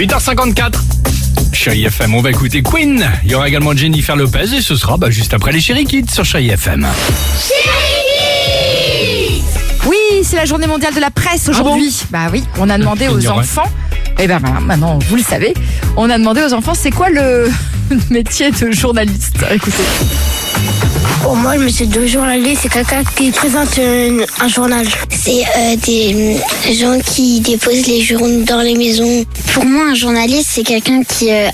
8h54. Chérie FM, on va écouter Queen. Il y aura également Jennifer Lopez et ce sera bah, juste après les Chéri Kids sur Chérie FM. Oui, c'est la journée mondiale de la presse Ah aujourd'hui. bah oui, on a demandé aux enfants. Et ben voilà, maintenant vous le savez, on a demandé aux enfants c'est quoi le métier de journaliste? Écoutez. Pour moi, le monsieur de journaliste, c'est quelqu'un qui présente un journal. C'est euh, des gens qui déposent les journaux dans les maisons. Pour moi, un journaliste, c'est quelqu'un qui euh,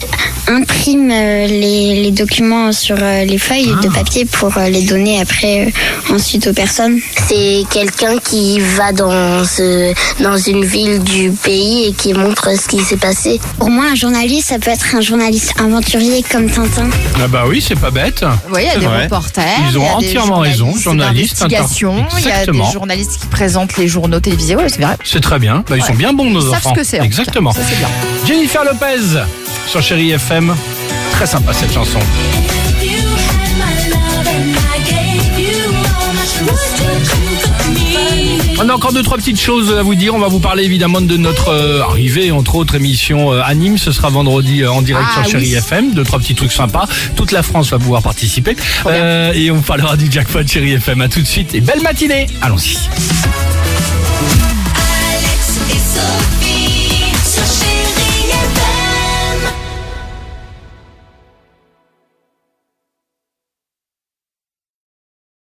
imprime euh, les, les documents sur euh, les feuilles de papier pour euh, les donner après euh, ensuite aux personnes. C'est quelqu'un qui va dans, ce- dans une ville du pays et qui montre ce qui s'est passé. Pour moi, un journaliste, ça peut être un journaliste aventurier comme Tintin. Ah bah oui, c'est pas bête. Vous voyez, il y a C'est des vrai. reporters. Ils ont il y a des entièrement raison, journalistes inter- il y a Exactement. des journalistes qui présentent les journaux télévisés. Ouais, c'est vrai. C'est très bien. Bah, ils sont bien bons nos Ils savent enfants. ce que c'est. Exactement. Ça, bien. Jennifer Lopez sur Chérie FM. Très sympa cette chanson. On a encore deux trois petites choses à vous dire. On va vous parler évidemment de notre euh, arrivée, entre autres émission euh, anime. Ce sera vendredi euh, en direct Ah, sur Chérie oui. FM. Deux trois petits trucs sympas. Toute la France va pouvoir participer. Euh, et on parlera du jackpot Chérie FM. À tout de suite et belle matinée. Allons-y.